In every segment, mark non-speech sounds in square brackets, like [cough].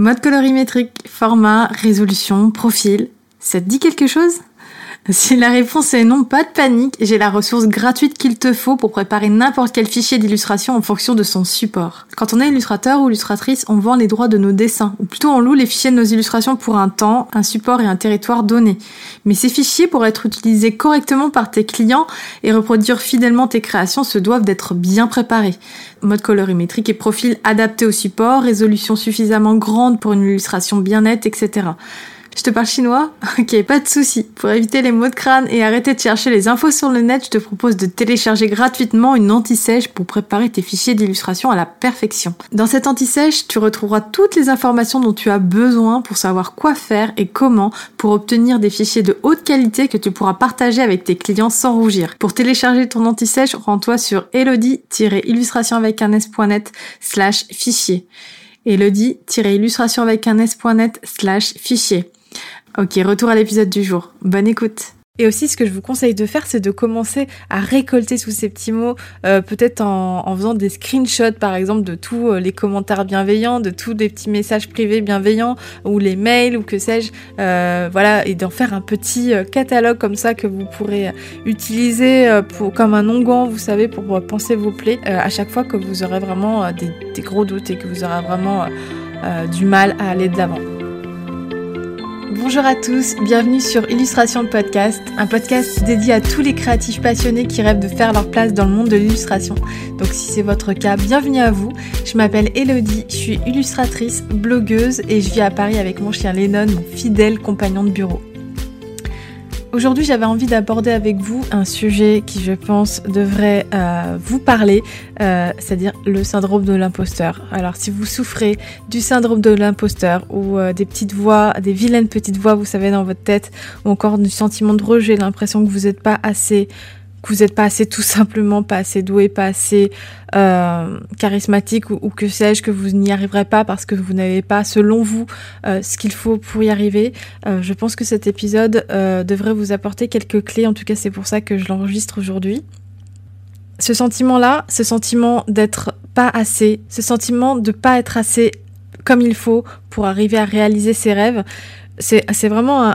Mode colorimétrique, format, résolution, profil, ça te dit quelque chose? Si la réponse est non, pas de panique, j'ai la ressource gratuite qu'il te faut pour préparer n'importe quel fichier d'illustration en fonction de son support. Quand on est illustrateur ou illustratrice, on vend les droits de nos dessins, ou plutôt on loue les fichiers de nos illustrations pour un temps, un support et un territoire donné. Mais ces fichiers, pour être utilisés correctement par tes clients et reproduire fidèlement tes créations, se doivent d'être bien préparés. Mode colorimétrique et profil adapté au support, résolution suffisamment grande pour une illustration bien nette, etc. Je te parle chinois [laughs] Ok, pas de souci. Pour éviter les mots de crâne et arrêter de chercher les infos sur le net, je te propose de télécharger gratuitement une anti-sèche pour préparer tes fichiers d'illustration à la perfection. Dans cette anti-sèche, tu retrouveras toutes les informations dont tu as besoin pour savoir quoi faire et comment pour obtenir des fichiers de haute qualité que tu pourras partager avec tes clients sans rougir. Pour télécharger ton anti-sèche, rends-toi sur elodie-illustration avec un s.net slash fichier. Elodie-illustration avec un s.net slash fichier. Ok, retour à l'épisode du jour. Bonne écoute. Et aussi, ce que je vous conseille de faire, c'est de commencer à récolter tous ces petits mots, euh, peut-être en, faisant des screenshots, par exemple, de tous euh, les commentaires bienveillants, de tous les petits messages privés bienveillants, ou les mails, ou que sais-je, euh, voilà, et d'en faire un petit catalogue comme ça que vous pourrez utiliser pour, comme un onguent, vous savez, pour penser vos plaies, à chaque fois que vous aurez vraiment des, des, gros doutes et que vous aurez vraiment du mal à aller de l'avant. Bonjour à tous, bienvenue sur Illustration Podcast, un podcast dédié à tous les créatifs passionnés qui rêvent de faire leur place dans le monde de l'illustration. Donc si c'est votre cas, bienvenue à vous. Je m'appelle Elodie, je suis illustratrice, blogueuse et je vis à Paris avec mon chien Lennon, mon fidèle compagnon de bureau. Aujourd'hui, j'avais envie d'aborder avec vous un sujet qui, je pense, devrait euh, vous parler, euh, c'est-à-dire le syndrome de l'imposteur. Alors, si vous souffrez du syndrome de l'imposteur ou euh, des petites voix, des vilaines petites voix, vous savez, dans votre tête, ou encore du sentiment de rejet, l'impression que vous n'êtes pas assez que vous n'êtes pas assez tout simplement, pas assez doué, pas assez euh, charismatique ou, que sais-je, que vous n'y arriverez pas parce que vous n'avez pas, selon vous, euh, ce qu'il faut pour y arriver. Euh, je pense que cet épisode devrait vous apporter quelques clés. En tout cas, c'est pour ça que je l'enregistre aujourd'hui. Ce sentiment-là, ce sentiment d'être pas assez, ce sentiment de pas être assez comme il faut pour arriver à réaliser ses rêves, c'est vraiment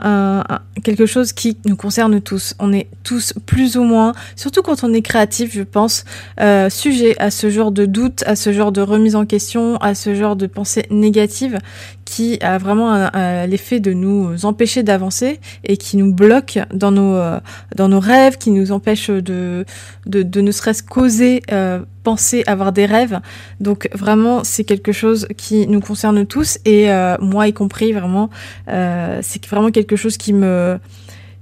quelque chose qui nous concerne tous. On est tous plus ou moins, surtout quand on est créatif, je pense, euh, sujet à ce genre de doute, à ce genre de remise en question, à ce genre de pensée négative qui a vraiment l'effet de nous empêcher d'avancer et qui nous bloque dans nos, euh, dans nos rêves, qui nous empêche de, de, ne serait-ce qu'oser euh, penser avoir des rêves. Donc vraiment, c'est quelque chose qui nous concerne tous et moi y compris, vraiment, c'est vraiment quelque chose qui me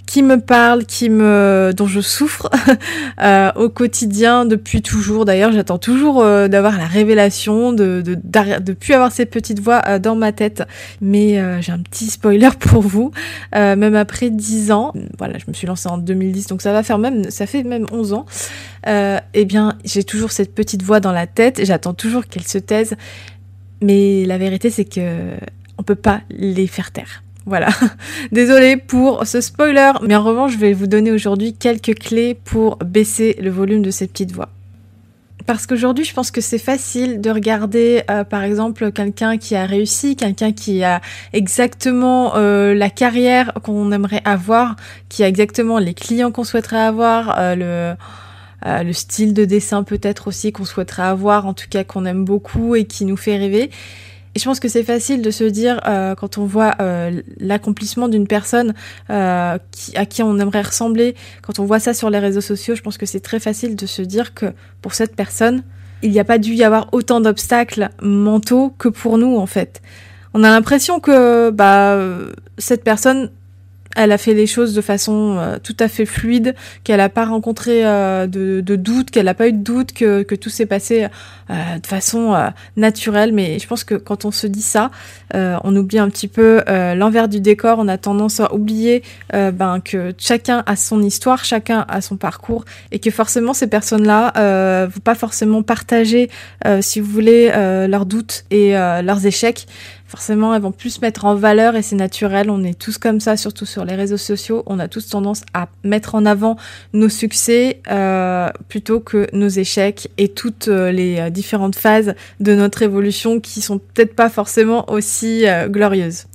qui me parle, qui me, dont je souffre [laughs] euh, au quotidien depuis toujours. D'ailleurs, j'attends toujours euh, d'avoir la révélation, de de, plus avoir ces petites voix euh, dans ma tête. Mais j'ai un petit spoiler [laughs] pour vous. même après 10 ans, voilà, je me suis lancée en 2010, donc ça va faire même, ça fait même 11 ans. eh bien, j'ai toujours cette petite voix dans la tête. J'attends toujours qu'elle se taise. Mais la vérité, c'est que on peut pas les faire taire. Voilà. [laughs] Désolée pour ce spoiler, mais en revanche, je vais vous donner aujourd'hui quelques clés pour baisser le volume de ces petites voix. Parce qu'aujourd'hui, je pense que c'est facile de regarder, euh, par exemple, quelqu'un qui a réussi, quelqu'un qui a exactement euh, la carrière qu'on aimerait avoir, qui a exactement les clients qu'on souhaiterait avoir, euh, le le style de dessin peut-être aussi qu'on souhaiterait avoir, en tout cas qu'on aime beaucoup et qui nous fait rêver. Et je pense que c'est facile de se dire, euh, quand on voit euh, l'accomplissement d'une personne euh, à qui on aimerait ressembler, quand on voit ça sur les réseaux sociaux, je pense que c'est très facile de se dire que pour cette personne, il n'y a pas dû y avoir autant d'obstacles mentaux que pour nous, en fait. On a l'impression que bah, cette personne elle a fait les choses de façon euh, tout à fait fluide, qu'elle n'a pas rencontré euh, de, de doute, qu'elle n'a pas eu de doute, que, tout s'est passé euh, de façon naturelle. Mais je pense que quand on se dit ça, on oublie un petit peu l'envers du décor. On a tendance à oublier ben, que chacun a son histoire, chacun a son parcours, et que forcément ces personnes-là euh, vont pas forcément partager, si vous voulez, leurs doutes et leurs échecs forcément elles vont plus mettre en valeur et c'est naturel, on est tous comme ça, surtout sur les réseaux sociaux, on a tous tendance à mettre en avant nos succès euh, plutôt que nos échecs et toutes euh, les euh, différentes phases de notre évolution qui sont peut-être pas forcément aussi glorieuses.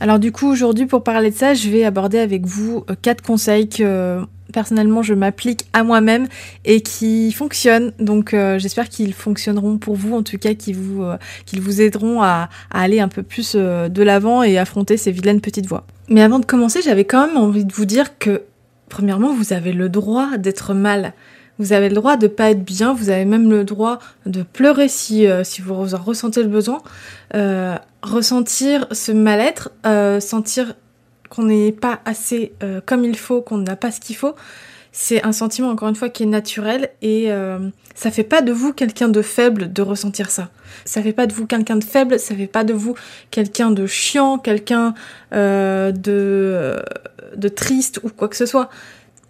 Alors du coup aujourd'hui pour parler de ça, je vais aborder avec vous quatre conseils que personnellement je m'applique à moi-même et qui fonctionnent. Donc euh, j'espère qu'ils fonctionneront pour vous, en tout cas qu'ils vous, euh, qu'ils vous aideront à, aller un peu plus euh, de l'avant et affronter ces vilaines petites voix. Mais avant de commencer, j'avais quand même envie de vous dire que premièrement, vous avez le droit d'être mal. Vous avez le droit de pas être bien, vous avez même le droit de pleurer si, si vous en ressentez le besoin. ressentir ce mal-être, sentir qu'on n'est pas assez euh, comme il faut, qu'on n'a pas ce qu'il faut, c'est un sentiment encore une fois qui est naturel et euh, ça fait pas de vous quelqu'un de faible de ressentir ça. Ça fait pas de vous quelqu'un de faible, ça fait pas de vous quelqu'un de chiant, quelqu'un euh, de de triste ou quoi que ce soit.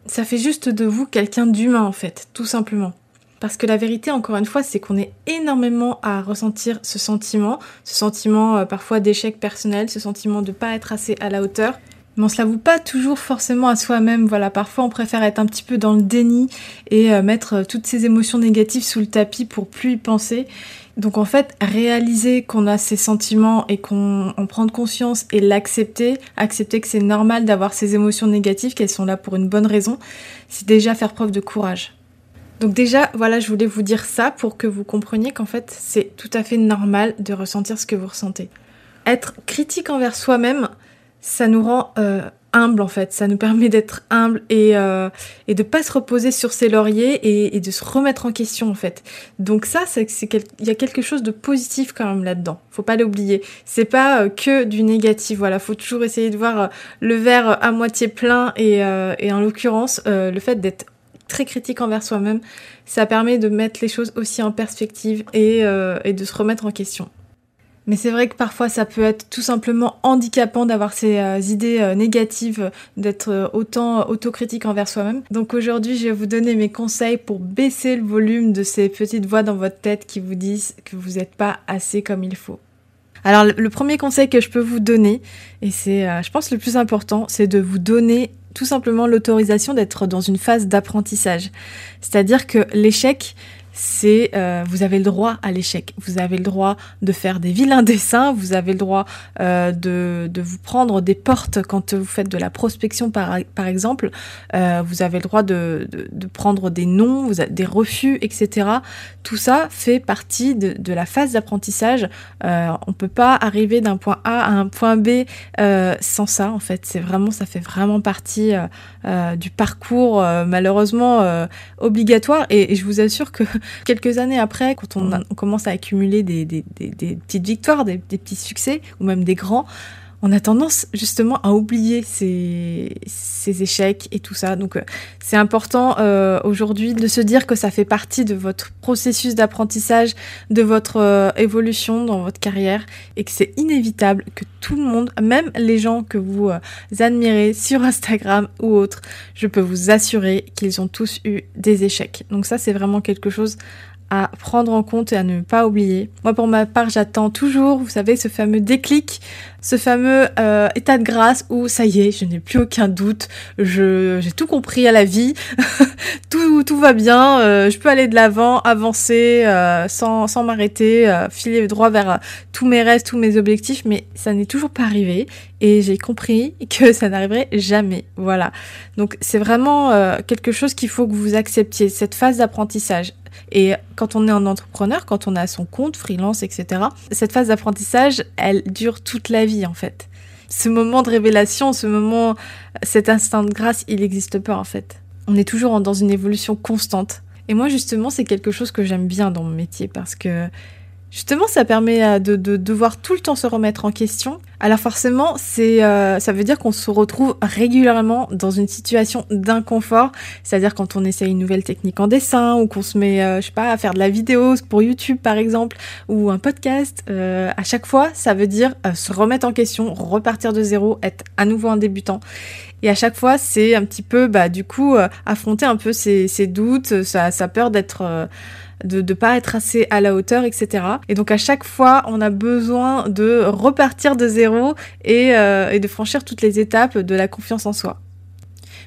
Ça fait juste de vous quelqu'un d'humain en fait, tout simplement. Parce que la vérité, encore une fois, c'est qu'on est énormément à ressentir ce sentiment, ce sentiment parfois d'échec personnel, ce sentiment de pas être assez à la hauteur. Mais on se l'avoue pas toujours forcément à soi-même. Voilà, parfois on préfère être un petit peu dans le déni et euh, mettre euh, toutes ces émotions négatives sous le tapis pour plus y penser. Donc en fait, réaliser qu'on a ces sentiments et qu'on en prendre conscience et l'accepter, accepter que c'est normal d'avoir ces émotions négatives, qu'elles sont là pour une bonne raison, c'est déjà faire preuve de courage. Donc déjà, voilà, je voulais vous dire ça pour que vous compreniez qu'en fait, c'est tout à fait normal de ressentir ce que vous ressentez. Être critique envers soi-même, ça nous rend euh, humble en fait, ça nous permet d'être humble et, euh, et de pas se reposer sur ses lauriers et, de se remettre en question en fait. Donc ça, c'est il y a quelque chose de positif quand même là-dedans. Faut pas l'oublier. C'est pas euh, que du négatif. Voilà, faut toujours essayer de voir le verre à moitié plein et, et en l'occurrence, le fait d'être très critique envers soi-même, ça permet de mettre les choses aussi en perspective et, et de se remettre en question. Mais c'est vrai que parfois ça peut être tout simplement handicapant d'avoir ces euh, idées euh, négatives, d'être euh, autant autocritique envers soi-même. Donc aujourd'hui, je vais vous donner mes conseils pour baisser le volume de ces petites voix dans votre tête qui vous disent que vous n'êtes pas assez comme il faut. Alors le premier conseil que je peux vous donner, et c'est je pense le plus important, c'est de vous donner tout simplement l'autorisation d'être dans une phase d'apprentissage. C'est-à-dire que l'échec, c'est euh, vous avez le droit à l'échec. Vous avez le droit de faire des vilains dessins, vous avez le droit euh, de, de, vous prendre des portes quand vous faites de la prospection par, par exemple. Euh, vous avez le droit de, de, prendre des noms, des refus, etc. Tout ça fait partie de, la phase d'apprentissage. On peut pas arriver d'un point A à un point B sans ça en fait. C'est vraiment ça fait vraiment partie du parcours malheureusement obligatoire et je vous assure que quelques années après, quand on, commence à accumuler des, petites victoires, des, petits succès, ou même des grands, on a tendance justement à oublier ces, échecs et tout ça. Donc euh, c'est important euh, aujourd'hui de se dire que ça fait partie de votre processus d'apprentissage, de votre euh, évolution dans votre carrière et que c'est inévitable que tout le monde, même les gens que vous admirez sur Instagram ou autres, je peux vous assurer qu'ils ont tous eu des échecs. Donc ça c'est vraiment quelque chose à prendre en compte et à ne pas oublier. Moi, pour ma part, j'attends toujours, vous savez, ce fameux déclic, ce fameux euh, état de grâce où ça y est, je n'ai plus aucun doute, j'ai tout compris à la vie, [laughs] tout tout va bien, euh, je peux aller de l'avant, avancer euh, sans sans m'arrêter, filer droit vers tous mes rêves, tous mes objectifs, mais ça n'est toujours pas arrivé et j'ai compris [laughs] que ça n'arriverait jamais. Voilà. Donc c'est vraiment quelque chose qu'il faut que vous acceptiez cette phase d'apprentissage et quand on est un entrepreneur, quand on a son compte, freelance, etc., cette phase d'apprentissage, elle dure toute la vie en fait. Ce moment de révélation, ce moment, cet instant de grâce, il n'existe pas en fait. On est toujours dans une évolution constante. Et moi justement, c'est quelque chose que j'aime bien dans mon métier parce que Justement, ça permet euh, de, devoir tout le temps se remettre en question. Alors forcément, euh, ça veut dire qu'on se retrouve régulièrement dans une situation d'inconfort, c'est-à-dire quand on essaye une nouvelle technique en dessin ou qu'on se met, euh, je sais pas, à faire de la vidéo pour YouTube par exemple ou un podcast. à chaque fois, ça veut dire se remettre en question, repartir de zéro, être à nouveau un débutant. Et à chaque fois, c'est un petit peu, bah, du coup, affronter un peu ses, doutes, sa peur d'être de ne pas être assez à la hauteur, etc. Et donc à chaque fois, on a besoin de repartir de zéro et, et de franchir toutes les étapes de la confiance en soi.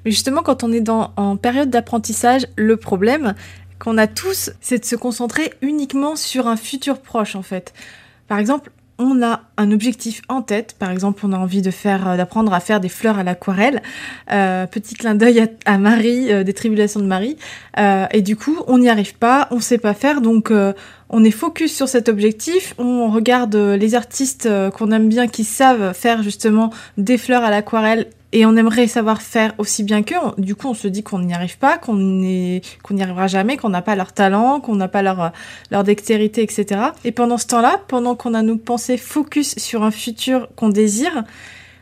Mais justement, quand on est dans, en période d'apprentissage, le problème qu'on a tous, c'est de se concentrer uniquement sur un futur proche, en fait. Par exemple, on a un objectif en tête. Par exemple, on a envie de faire, euh, d'apprendre à faire des fleurs à l'aquarelle. Euh, petit clin d'œil à, Marie, euh, des tribulations de Marie. et du coup, on n'y arrive pas, on sait pas faire, donc on est focus sur cet objectif. On regarde les artistes qu'on aime bien qui savent faire justement des fleurs à l'aquarelle et on aimerait savoir faire aussi bien qu'eux. Du coup, on se dit qu'on n'y arrive pas, qu'on n'y arrivera jamais, qu'on n'a pas leur talent, qu'on n'a pas leur, leur dextérité, etc. Et pendant ce temps-là, pendant qu'on a nos pensées focus sur un futur qu'on désire,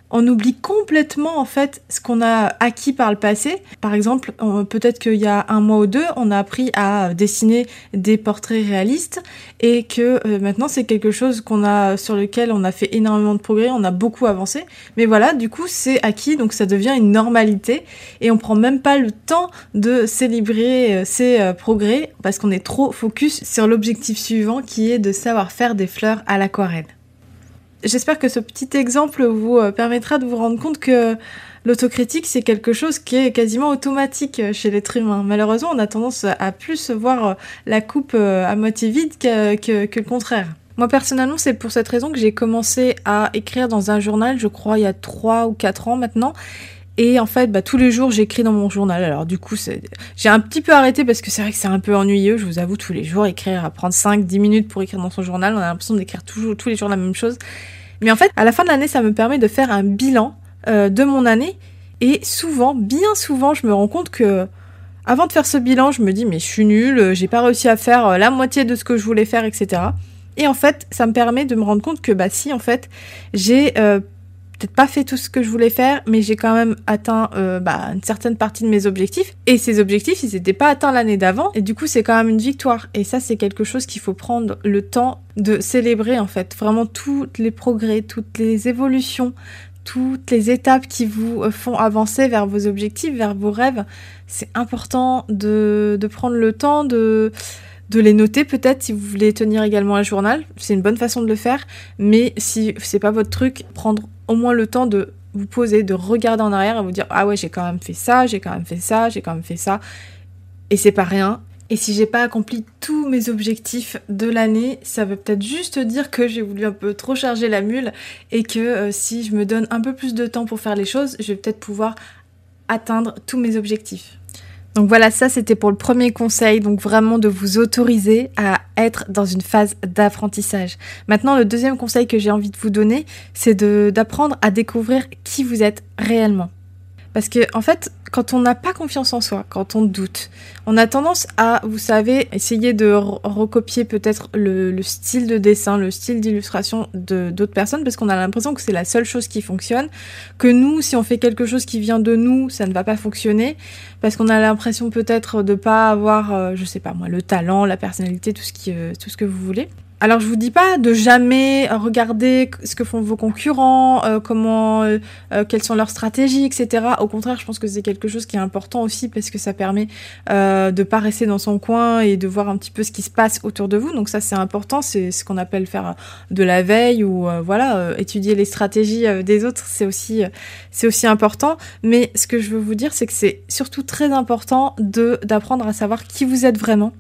on oublie complètement en fait ce qu'on a acquis par le passé. Par exemple, peut-être qu'il y a un mois ou deux, on a appris à dessiner des portraits réalistes et que euh, maintenant c'est quelque chose qu'on a sur lequel on a fait énormément de progrès, on a beaucoup avancé. Mais voilà, du coup c'est acquis, donc ça devient une normalité et on prend même pas le temps de célébrer euh, ces euh, progrès parce qu'on est trop focus sur l'objectif suivant qui est de savoir faire des fleurs à l'aquarelle. J'espère que ce petit exemple vous euh, permettra de vous rendre compte que l'autocritique, c'est quelque chose qui est quasiment automatique euh, chez l'être humain. Malheureusement, on a tendance à plus voir euh, la coupe à moitié vide que, que, le contraire. Moi personnellement, c'est pour cette raison que j'ai commencé à écrire dans un journal, je crois, il y a 3 ou 4 ans maintenant. Et en fait, bah, tous les jours, j'écris dans mon journal. Alors du coup, j'ai un petit peu arrêté parce que c'est vrai que c'est un peu ennuyeux, je vous avoue, tous les jours, écrire, à prendre 5-10 minutes pour écrire dans son journal, on a l'impression d'écrire toujours tous les jours la même chose. Mais en fait, à la fin de l'année, ça me permet de faire un bilan euh, de mon année. Et souvent, bien souvent, je me rends compte que avant de faire ce bilan, je me dis mais je suis nulle, j'ai pas réussi à faire euh, la moitié de ce que je voulais faire, etc. Et en fait, ça me permet de me rendre compte que bah si, en fait, j'ai euh, peut-être pas fait tout ce que je voulais faire, mais j'ai quand même atteint euh, bah, une certaine partie de mes objectifs. Et ces objectifs, ils n'étaient pas atteints l'année d'avant. Et du coup, c'est quand même une victoire. Et ça, c'est quelque chose qu'il faut prendre le temps de célébrer, en fait. Vraiment tous les progrès, toutes les évolutions, toutes les étapes qui vous euh, font avancer vers vos objectifs, vers vos rêves. C'est important de, prendre le temps de de les noter peut-être si vous voulez tenir également un journal, c'est une bonne façon de le faire, mais si c'est pas votre truc, prendre au moins le temps de vous poser, de regarder en arrière et vous dire ah ouais j'ai quand même fait ça, j'ai quand même fait ça, j'ai quand même fait ça, et c'est pas rien. Et si j'ai pas accompli tous mes objectifs de l'année, ça veut peut-être juste dire que j'ai voulu un peu trop charger la mule et que euh, si je me donne un peu plus de temps pour faire les choses, je vais peut-être pouvoir atteindre tous mes objectifs. Donc voilà, ça c'était pour le premier conseil, donc vraiment de vous autoriser à être dans une phase d'apprentissage. Maintenant, le deuxième conseil que j'ai envie de vous donner, c'est d'apprendre à découvrir qui vous êtes réellement. Parce que, en fait, quand on n'a pas confiance en soi, quand on doute, on a tendance à, vous savez, essayer de recopier peut-être le, style de dessin, le style d'illustration de d'autres personnes, parce qu'on a l'impression que c'est la seule chose qui fonctionne, que nous, si on fait quelque chose qui vient de nous, ça ne va pas fonctionner, parce qu'on a l'impression peut-être de pas avoir, euh, je sais pas moi, le talent, la personnalité, tout ce qui, euh, tout ce que vous voulez. Alors je vous dis pas de jamais regarder ce que font vos concurrents, euh, comment, euh, euh, quelles sont leurs stratégies, etc. Au contraire, je pense que c'est quelque chose qui est important aussi parce que ça permet de pas rester dans son coin et de voir un petit peu ce qui se passe autour de vous. Donc ça c'est important, c'est ce qu'on appelle faire de la veille ou voilà étudier les stratégies des autres. C'est aussi c'est aussi important. Mais ce que je veux vous dire, c'est que c'est surtout très important de d'apprendre à savoir qui vous êtes vraiment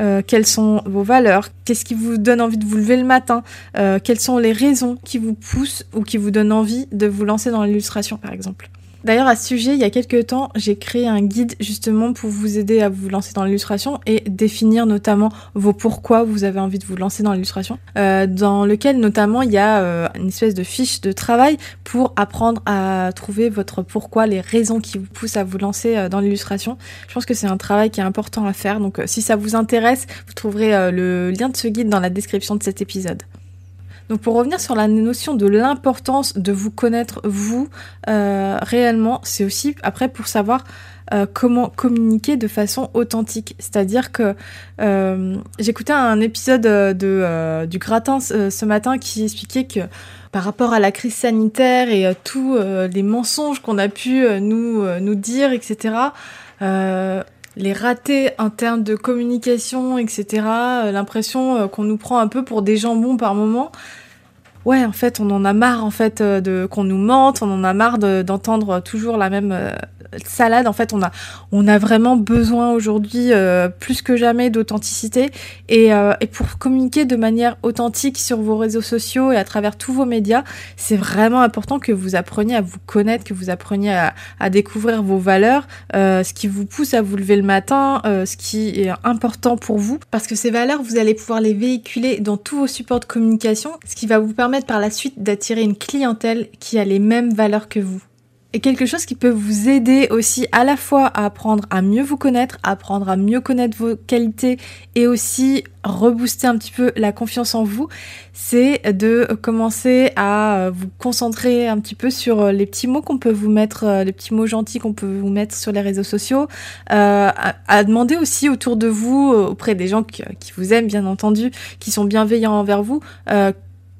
euh, quelles sont vos valeurs, qu'est-ce qui vous donne envie de vous lever le matin, euh, quelles sont les raisons qui vous poussent ou qui vous donnent envie de vous lancer dans l'illustration par exemple? D'ailleurs, à ce sujet, il y a quelques temps, j'ai créé un guide justement pour vous aider à vous lancer dans l'illustration et définir notamment vos pourquoi vous avez envie de vous lancer dans l'illustration, euh, dans lequel notamment il y a euh, une espèce de fiche de travail pour apprendre à trouver votre pourquoi, les raisons qui vous poussent à vous lancer euh, dans l'illustration. Je pense que c'est un travail qui est important à faire, donc si ça vous intéresse, vous trouverez le lien de ce guide dans la description de cet épisode. Donc pour revenir sur la notion de l'importance de vous connaître vous euh, réellement, c'est aussi après pour savoir euh, comment communiquer de façon authentique. C'est-à-dire que euh, j'écoutais un épisode de, du gratin ce matin qui expliquait que par rapport à la crise sanitaire et tous les mensonges qu'on a pu nous, nous dire, etc., les ratés en termes de communication, etc. L'impression qu'on nous prend un peu pour des jambons par moment ouais, en fait, on en a marre en fait euh, de qu'on nous mente, on en a marre d'entendre toujours la même euh, salade. En fait, on a on a vraiment besoin aujourd'hui euh, plus que jamais d'authenticité et, et pour communiquer de manière authentique sur vos réseaux sociaux et à travers tous vos médias, c'est vraiment important que vous appreniez à vous connaître, que vous appreniez à, à découvrir vos valeurs, ce qui vous pousse à vous lever le matin, ce qui est important pour vous, parce que ces valeurs, vous allez pouvoir les véhiculer dans tous vos supports de communication, ce qui va vous permettre par la suite d'attirer une clientèle qui a les mêmes valeurs que vous. Et quelque chose qui peut vous aider aussi à la fois à apprendre à mieux vous connaître, à apprendre à mieux connaître vos qualités et aussi rebooster un petit peu la confiance en vous, c'est de commencer à vous concentrer un petit peu sur les petits mots qu'on peut vous mettre, les petits mots gentils qu'on peut vous mettre sur les réseaux sociaux, euh, à, demander aussi autour de vous, auprès des gens qui, vous aiment bien entendu, qui sont bienveillants envers vous, euh,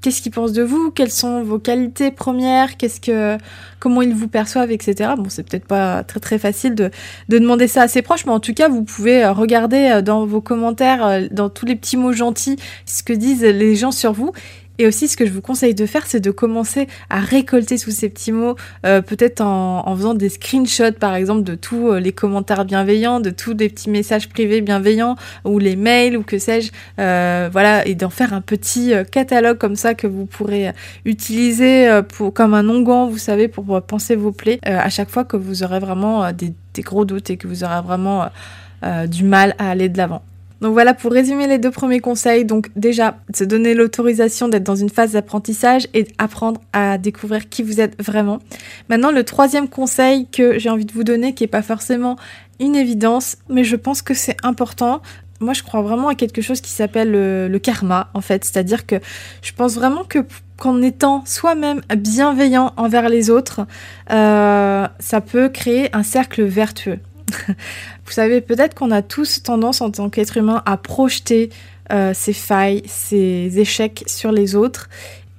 qu'est-ce qu'ils pensent de vous, quelles sont vos qualités premières, qu'est-ce que, comment ils vous perçoivent, etc. Bon, c'est peut-être pas très très facile de, de demander ça à ses proches, mais en tout cas, vous pouvez euh, regarder euh, dans vos commentaires, euh, dans tous les petits mots gentils, ce que disent les gens sur vous et aussi, ce que je vous conseille de faire, c'est de commencer à récolter tous ces petits mots, euh, peut-être en, faisant des screenshots, par exemple, de tous euh, les commentaires bienveillants, de tous les petits messages privés bienveillants, ou les mails, ou que sais-je, euh, voilà, et d'en faire un petit catalogue comme ça que vous pourrez utiliser pour, comme un onguent, vous savez, pour penser vos plaies, à chaque fois que vous aurez vraiment des, gros doutes et que vous aurez vraiment du mal à aller de l'avant. Donc voilà pour résumer les deux premiers conseils. Donc déjà, se donner l'autorisation d'être dans une phase d'apprentissage et apprendre à découvrir qui vous êtes vraiment. Maintenant, le troisième conseil que j'ai envie de vous donner, qui n'est pas forcément une évidence, mais je pense que c'est important. Moi, je crois vraiment à quelque chose qui s'appelle le, karma, en fait. C'est-à-dire que je pense vraiment que qu'en étant soi-même bienveillant envers les autres, euh, ça peut créer un cercle vertueux. Vous savez, peut-être qu'on a tous tendance en tant qu'être humain à projeter euh, ses failles, ses échecs sur les autres.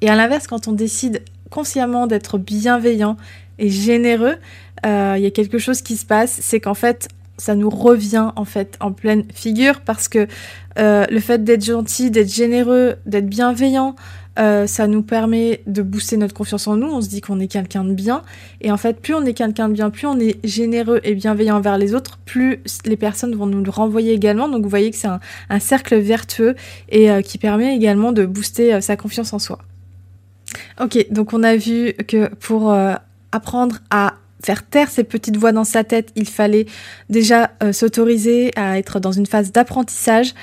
Et à l'inverse, quand on décide consciemment d'être bienveillant et généreux, euh, il y a quelque chose qui se passe, c'est qu'en fait, ça nous revient en fait en pleine figure parce que euh, le fait d'être gentil, d'être généreux, d'être bienveillant, euh, ça nous permet de booster notre confiance en nous. On se dit qu'on est quelqu'un de bien. Et en fait, plus on est quelqu'un de bien, plus on est généreux et bienveillant envers les autres, plus les personnes vont nous le renvoyer également. Donc vous voyez que c'est un, cercle vertueux et euh, qui permet également de booster euh, sa confiance en soi. Ok, donc on a vu que pour apprendre à faire taire ces petites voix dans sa tête, il fallait déjà s'autoriser à être dans une phase d'apprentissage,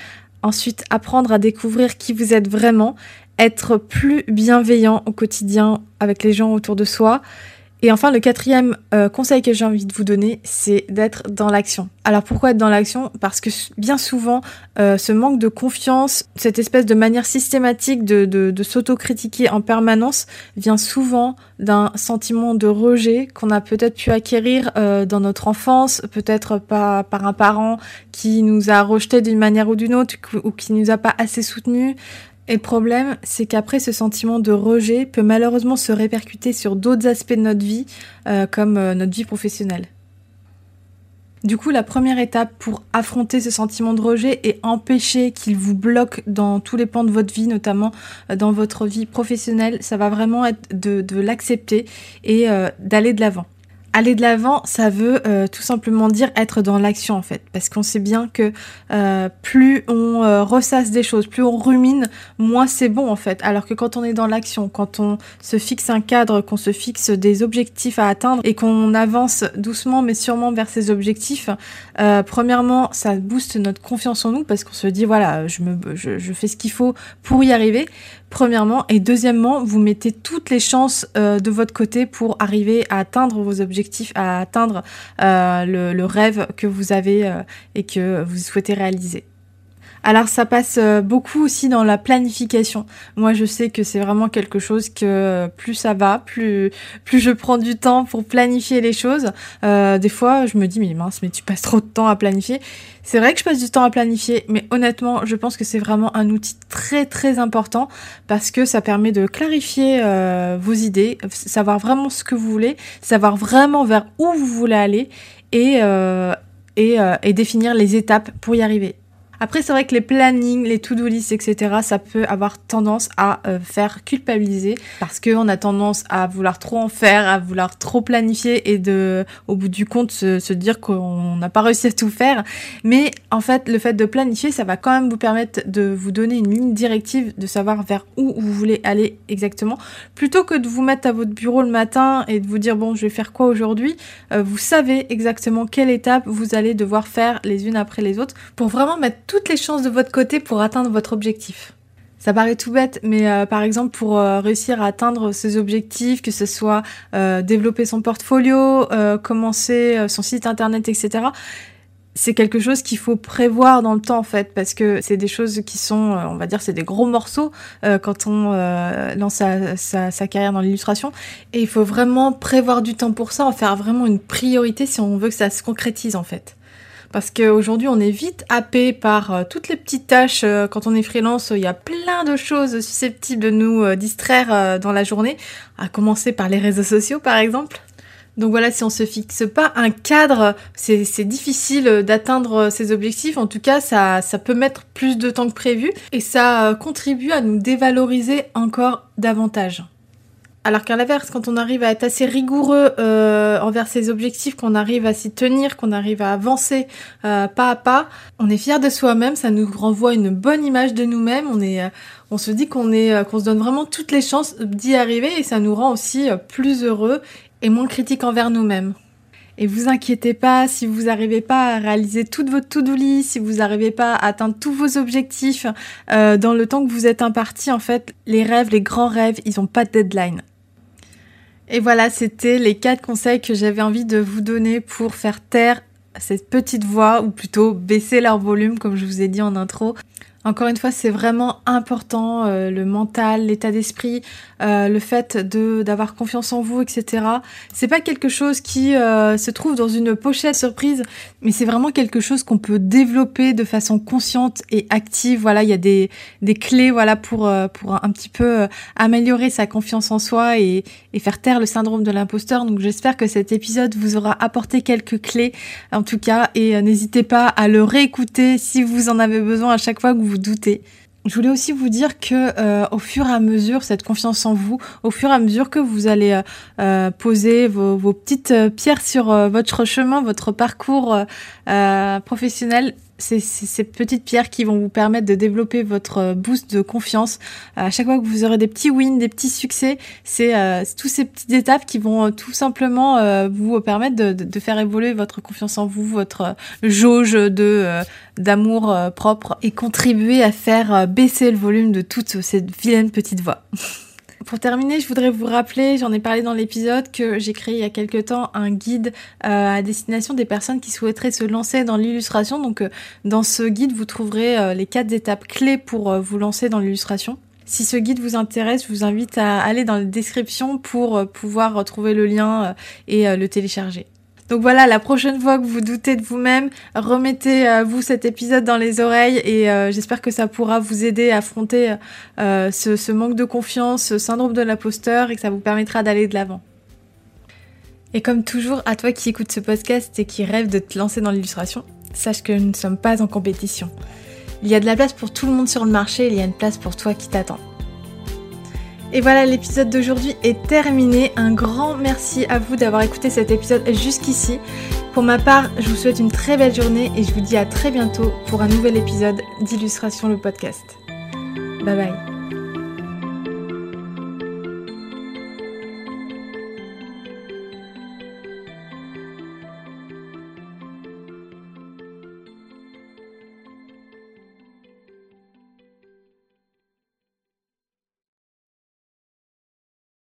ensuite apprendre à découvrir qui vous êtes vraiment être plus bienveillant au quotidien avec les gens autour de soi. Et enfin, le quatrième euh, conseil que j'ai envie de vous donner, c'est d'être dans l'action. Alors pourquoi être dans l'action? Parce que bien souvent, euh, ce manque de confiance, cette espèce de manière systématique de, de, s'autocritiquer en permanence, vient souvent d'un sentiment de rejet qu'on a peut-être pu acquérir euh, dans notre enfance, peut-être pas par un parent qui nous a rejeté d'une manière ou d'une autre, ou qui nous a pas assez soutenu, et le problème, c'est qu'après, ce sentiment de rejet peut malheureusement se répercuter sur d'autres aspects de notre vie, euh, comme euh, notre vie professionnelle. Du coup, la première étape pour affronter ce sentiment de rejet et empêcher qu'il vous bloque dans tous les pans de votre vie, notamment euh, dans votre vie professionnelle, ça va vraiment être de, l'accepter et d'aller de l'avant. Aller de l'avant, ça veut euh, tout simplement dire être dans l'action en fait, parce qu'on sait bien que euh, plus on euh, ressasse des choses, plus on rumine, moins c'est bon en fait. Alors que quand on est dans l'action, quand on se fixe un cadre, qu'on se fixe des objectifs à atteindre et qu'on avance doucement mais sûrement vers ces objectifs, premièrement, ça booste notre confiance en nous parce qu'on se dit voilà, je me, je, je fais ce qu'il faut pour y arriver premièrement. Et deuxièmement, vous mettez toutes les chances euh, de votre côté pour arriver à atteindre vos objectifs, à atteindre euh, le, rêve que vous avez euh, et que vous souhaitez réaliser. Alors ça passe beaucoup aussi dans la planification. Moi je sais que c'est vraiment quelque chose que plus ça va, plus je prends du temps pour planifier les choses. des fois je me dis mais mince mais tu passes trop de temps à planifier. C'est vrai que je passe du temps à planifier, mais honnêtement, je pense que c'est vraiment un outil très très important parce que ça permet de clarifier euh, vos idées, savoir vraiment ce que vous voulez, savoir vraiment vers où vous voulez aller euh, et définir les étapes pour y arriver. Après, c'est vrai que les plannings, les to-do lists, etc., ça peut avoir tendance à euh, faire culpabiliser parce qu'on a tendance à vouloir trop en faire, à vouloir trop planifier et de, au bout du compte, se, dire qu'on n'a pas réussi à tout faire. Mais en fait, le fait de planifier, ça va quand même vous permettre de vous donner une ligne directive, de savoir vers où vous voulez aller exactement, plutôt que de vous mettre à votre bureau le matin et de vous dire bon, je vais faire quoi aujourd'hui. Euh, vous savez exactement quelle étape vous allez devoir faire les unes après les autres pour vraiment mettre toutes les chances de votre côté pour atteindre votre objectif. Ça paraît tout bête, mais euh, par exemple pour euh, réussir à atteindre ses objectifs, que ce soit euh, développer son portfolio, commencer son site internet, etc., c'est quelque chose qu'il faut prévoir dans le temps en fait, parce que c'est des choses qui sont, on va dire, c'est des gros morceaux quand on lance sa, sa, carrière dans l'illustration, et il faut vraiment prévoir du temps pour ça, en faire vraiment une priorité si on veut que ça se concrétise en fait. Parce qu'aujourd'hui, on est vite happé par euh, toutes les petites tâches. Euh, quand on est freelance, il y a plein de choses susceptibles de nous euh, distraire dans la journée, à commencer par les réseaux sociaux, par exemple. Donc voilà, si on se fixe pas un cadre, c'est difficile d'atteindre ses objectifs. En tout cas, ça, ça peut mettre plus de temps que prévu et ça contribue à nous dévaloriser encore davantage. Alors qu'à l'inverse, quand on arrive à être assez rigoureux euh, envers ses objectifs, qu'on arrive à s'y tenir, qu'on arrive à avancer euh, pas à pas, on est fier de soi-même, ça nous renvoie une bonne image de nous-mêmes, on est, euh, on se dit qu'on est, qu'on se donne vraiment toutes les chances d'y arriver et ça nous rend aussi plus heureux et moins critiques envers nous-mêmes. Et vous inquiétez pas si vous n'arrivez pas à réaliser toute votre to-do list, si vous n'arrivez pas à atteindre tous vos objectifs dans le temps que vous êtes imparti, en fait, les rêves, les grands rêves, ils n'ont pas de deadline. Et voilà, c'était les quatre conseils que j'avais envie de vous donner pour faire taire cette petite voix, ou plutôt baisser leur volume, comme je vous ai dit en intro. Encore une fois, c'est vraiment important, euh, le mental, l'état d'esprit, euh, le fait de d'avoir confiance en vous, etc. C'est pas quelque chose qui euh, se trouve dans une pochette surprise, mais c'est vraiment quelque chose qu'on peut développer de façon consciente et active. Voilà, il y a des, des clés, voilà, pour pour un petit peu améliorer sa confiance en soi et, et faire taire le syndrome de l'imposteur. Donc j'espère que cet épisode vous aura apporté quelques clés, en tout cas, et n'hésitez pas à le réécouter si vous en avez besoin à chaque fois que vous vous doutez. Je voulais aussi vous dire que euh, au fur et à mesure, cette confiance en vous, au fur et à mesure que vous allez euh, euh, poser vos, vos, petites pierres sur votre chemin, votre parcours professionnel, c'est ces petites pierres qui vont vous permettre de développer votre boost de confiance. À chaque fois que vous aurez des petits wins, des petits succès, c'est euh, tous ces petites étapes qui vont euh, tout simplement euh, vous permettre de, de, faire évoluer votre confiance en vous, votre jauge de d'amour propre et contribuer à faire baisser le volume de toute cette vilaine petite voix. [laughs] Pour terminer, je voudrais vous rappeler, j'en ai parlé dans l'épisode, que j'ai créé il y a quelques temps un guide euh, à destination des personnes qui souhaiteraient se lancer dans l'illustration. Donc euh, dans ce guide, vous trouverez euh, les quatre étapes clés pour vous lancer dans l'illustration. Si ce guide vous intéresse, je vous invite à aller dans la description pour pouvoir trouver le lien et le télécharger. Donc voilà, la prochaine fois que vous doutez de vous-même, remettez-vous euh, cet épisode dans les oreilles et euh, j'espère que ça pourra vous aider à affronter euh, ce, manque de confiance, ce syndrome de l'imposteur et que ça vous permettra d'aller de l'avant. Et comme toujours, à toi qui écoutes ce podcast et qui rêve de te lancer dans l'illustration, sache que nous ne sommes pas en compétition. Il y a de la place pour tout le monde sur le marché il y a une place pour toi qui t'attend. Et voilà, l'épisode d'aujourd'hui est terminé. Un grand merci à vous d'avoir écouté cet épisode jusqu'ici. Pour ma part, je vous souhaite une très belle journée et je vous dis à très bientôt pour un nouvel épisode d'Illustration le podcast. Bye bye.